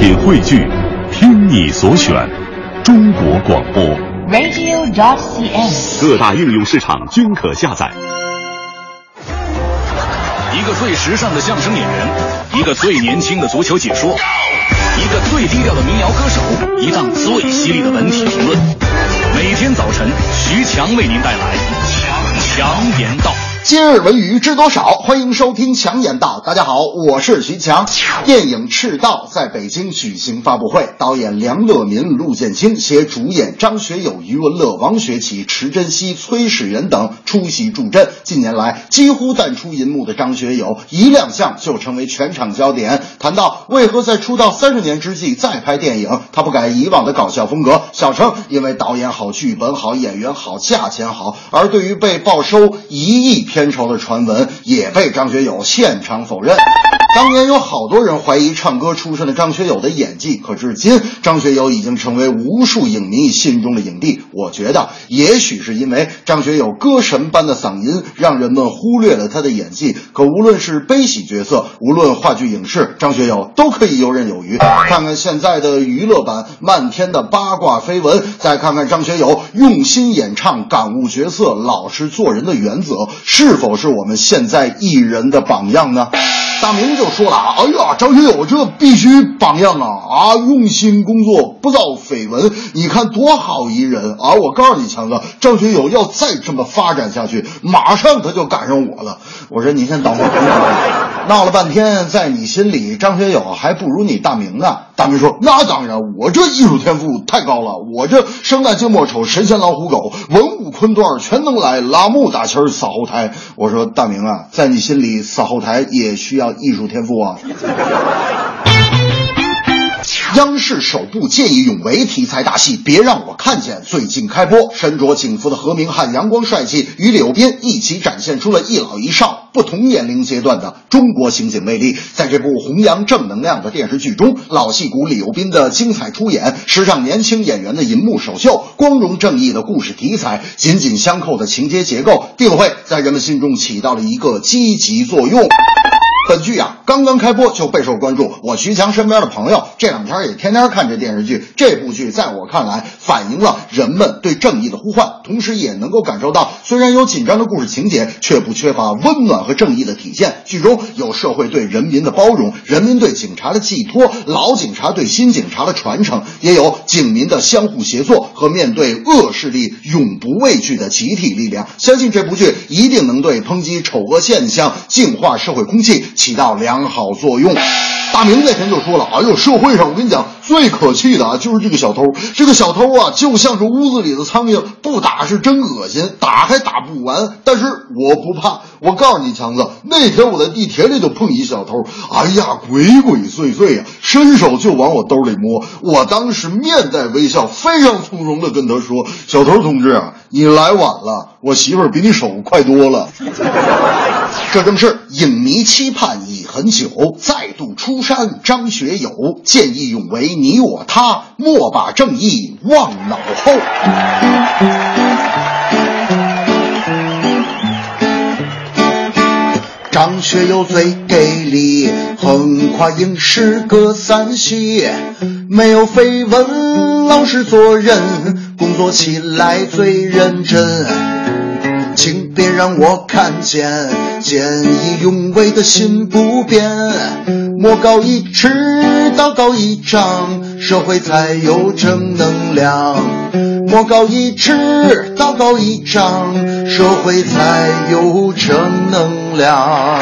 品汇聚，听你所选，中国广播。radio.dot.cn，。各大应用市场均可下载。一个最时尚的相声演员，一个最年轻的足球解说，一个最低调的民谣歌手，一档最犀利的文体评论。每天早晨，徐强为您带来《强言道》。今日文娱知多少？欢迎收听强言道。大家好，我是徐强。电影《赤道》在北京举行发布会，导演梁乐民、陆建清携主演张学友、余文乐、王学圻、池珍熙、崔始源等出席助阵。近年来几乎淡出银幕的张学友，一亮相就成为全场焦点。谈到为何在出道三十年之际再拍电影，他不改以往的搞笑风格，笑称因为导演好、剧本好、演员好、价钱好。而对于被报收一亿片酬的传闻，也被张学友现场否认。当年有好多人怀疑唱歌出身的张学友的演技，可至今张学友已经成为无数影迷心中的影帝。我觉得，也许是因为张学友歌神般的嗓音，让人们忽略了他的演技。可无论是悲喜角色，无论话剧影视，张学友都可以游刃有余。看看现在的娱乐版，漫天的八卦绯闻，再看看张学友用心演唱、感悟角色、老实做人的原则，是否是我们现在艺人的榜样呢？大明就说了：“哎呀，张学友这必须榜样啊！啊，用心工作，不造绯闻，你看多好一人啊！我告诉你，强哥，张学友要再这么发展下去，马上他就赶上我了。我说你先等会儿，闹了半天，在你心里，张学友还不如你大明呢。大明说：那当然，我这艺术天赋太高了，我这生旦净末丑，神仙老虎狗，文武昆段全能来，拉木打旗扫后台。我说大明啊，在你心里扫后台也需要艺术天赋啊。央视首部见义勇为题材大戏《别让我看见》最近开播，身着警服的何明翰阳光帅气，与柳斌一起展现出了一老一少不同年龄阶段的中国刑警魅力。在这部弘扬正能量的电视剧中，老戏骨柳斌的精彩出演，时尚年轻演员的银幕首秀，光荣正义的故事题材，紧紧相扣的情节结构，定会在人们心中起到了一个积极作用。本剧啊，刚刚开播就备受关注。我徐强身边的朋友这两天也天天看这电视剧。这部剧在我看来，反映了人们对正义的呼唤，同时也能够感受到，虽然有紧张的故事情节，却不缺乏温暖和正义的体现。剧中有社会对人民的包容，人民对警察的寄托，老警察对新警察的传承，也有警民的相互协作和面对恶势力永不畏惧的集体力量。相信这部剧一定能对抨击丑恶现象、净化社会空气起到良好作用。大明那天就说了：“哎呦，社会上我跟你讲，最可气的啊，就是这个小偷。这个小偷啊，就像是屋子里的苍蝇，不打是真恶心，打还打不完。但是我不怕，我告诉你，强子，那天我在地铁里就碰一小偷，哎呀，鬼鬼祟祟呀、伸手就往我兜里摸。我当时面带微笑，非常从容的跟他说：‘小偷同志，你来晚了，我媳妇儿比你手快多了。’这正是影迷期盼已很久，再度出山。张学友见义勇为，你我他，莫把正义忘脑后。张学友最给力，横跨影视各三系，没有绯闻，老实做人，工作起来最认真。请别让我看见见义勇为的心不变，魔高一尺，道高一丈，社会才有正能量。魔高一尺，道高一丈，社会才有正能量。